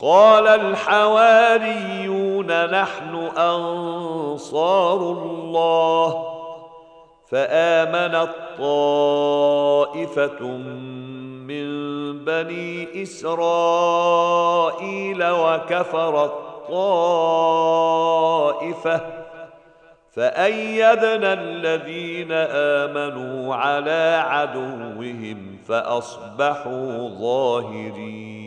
قال الحواريون نحن أنصار الله فامنت طائفه من بني إسرائيل وكفرت طائفه فأيدنا الذين آمنوا على عدوهم فأصبحوا ظاهرين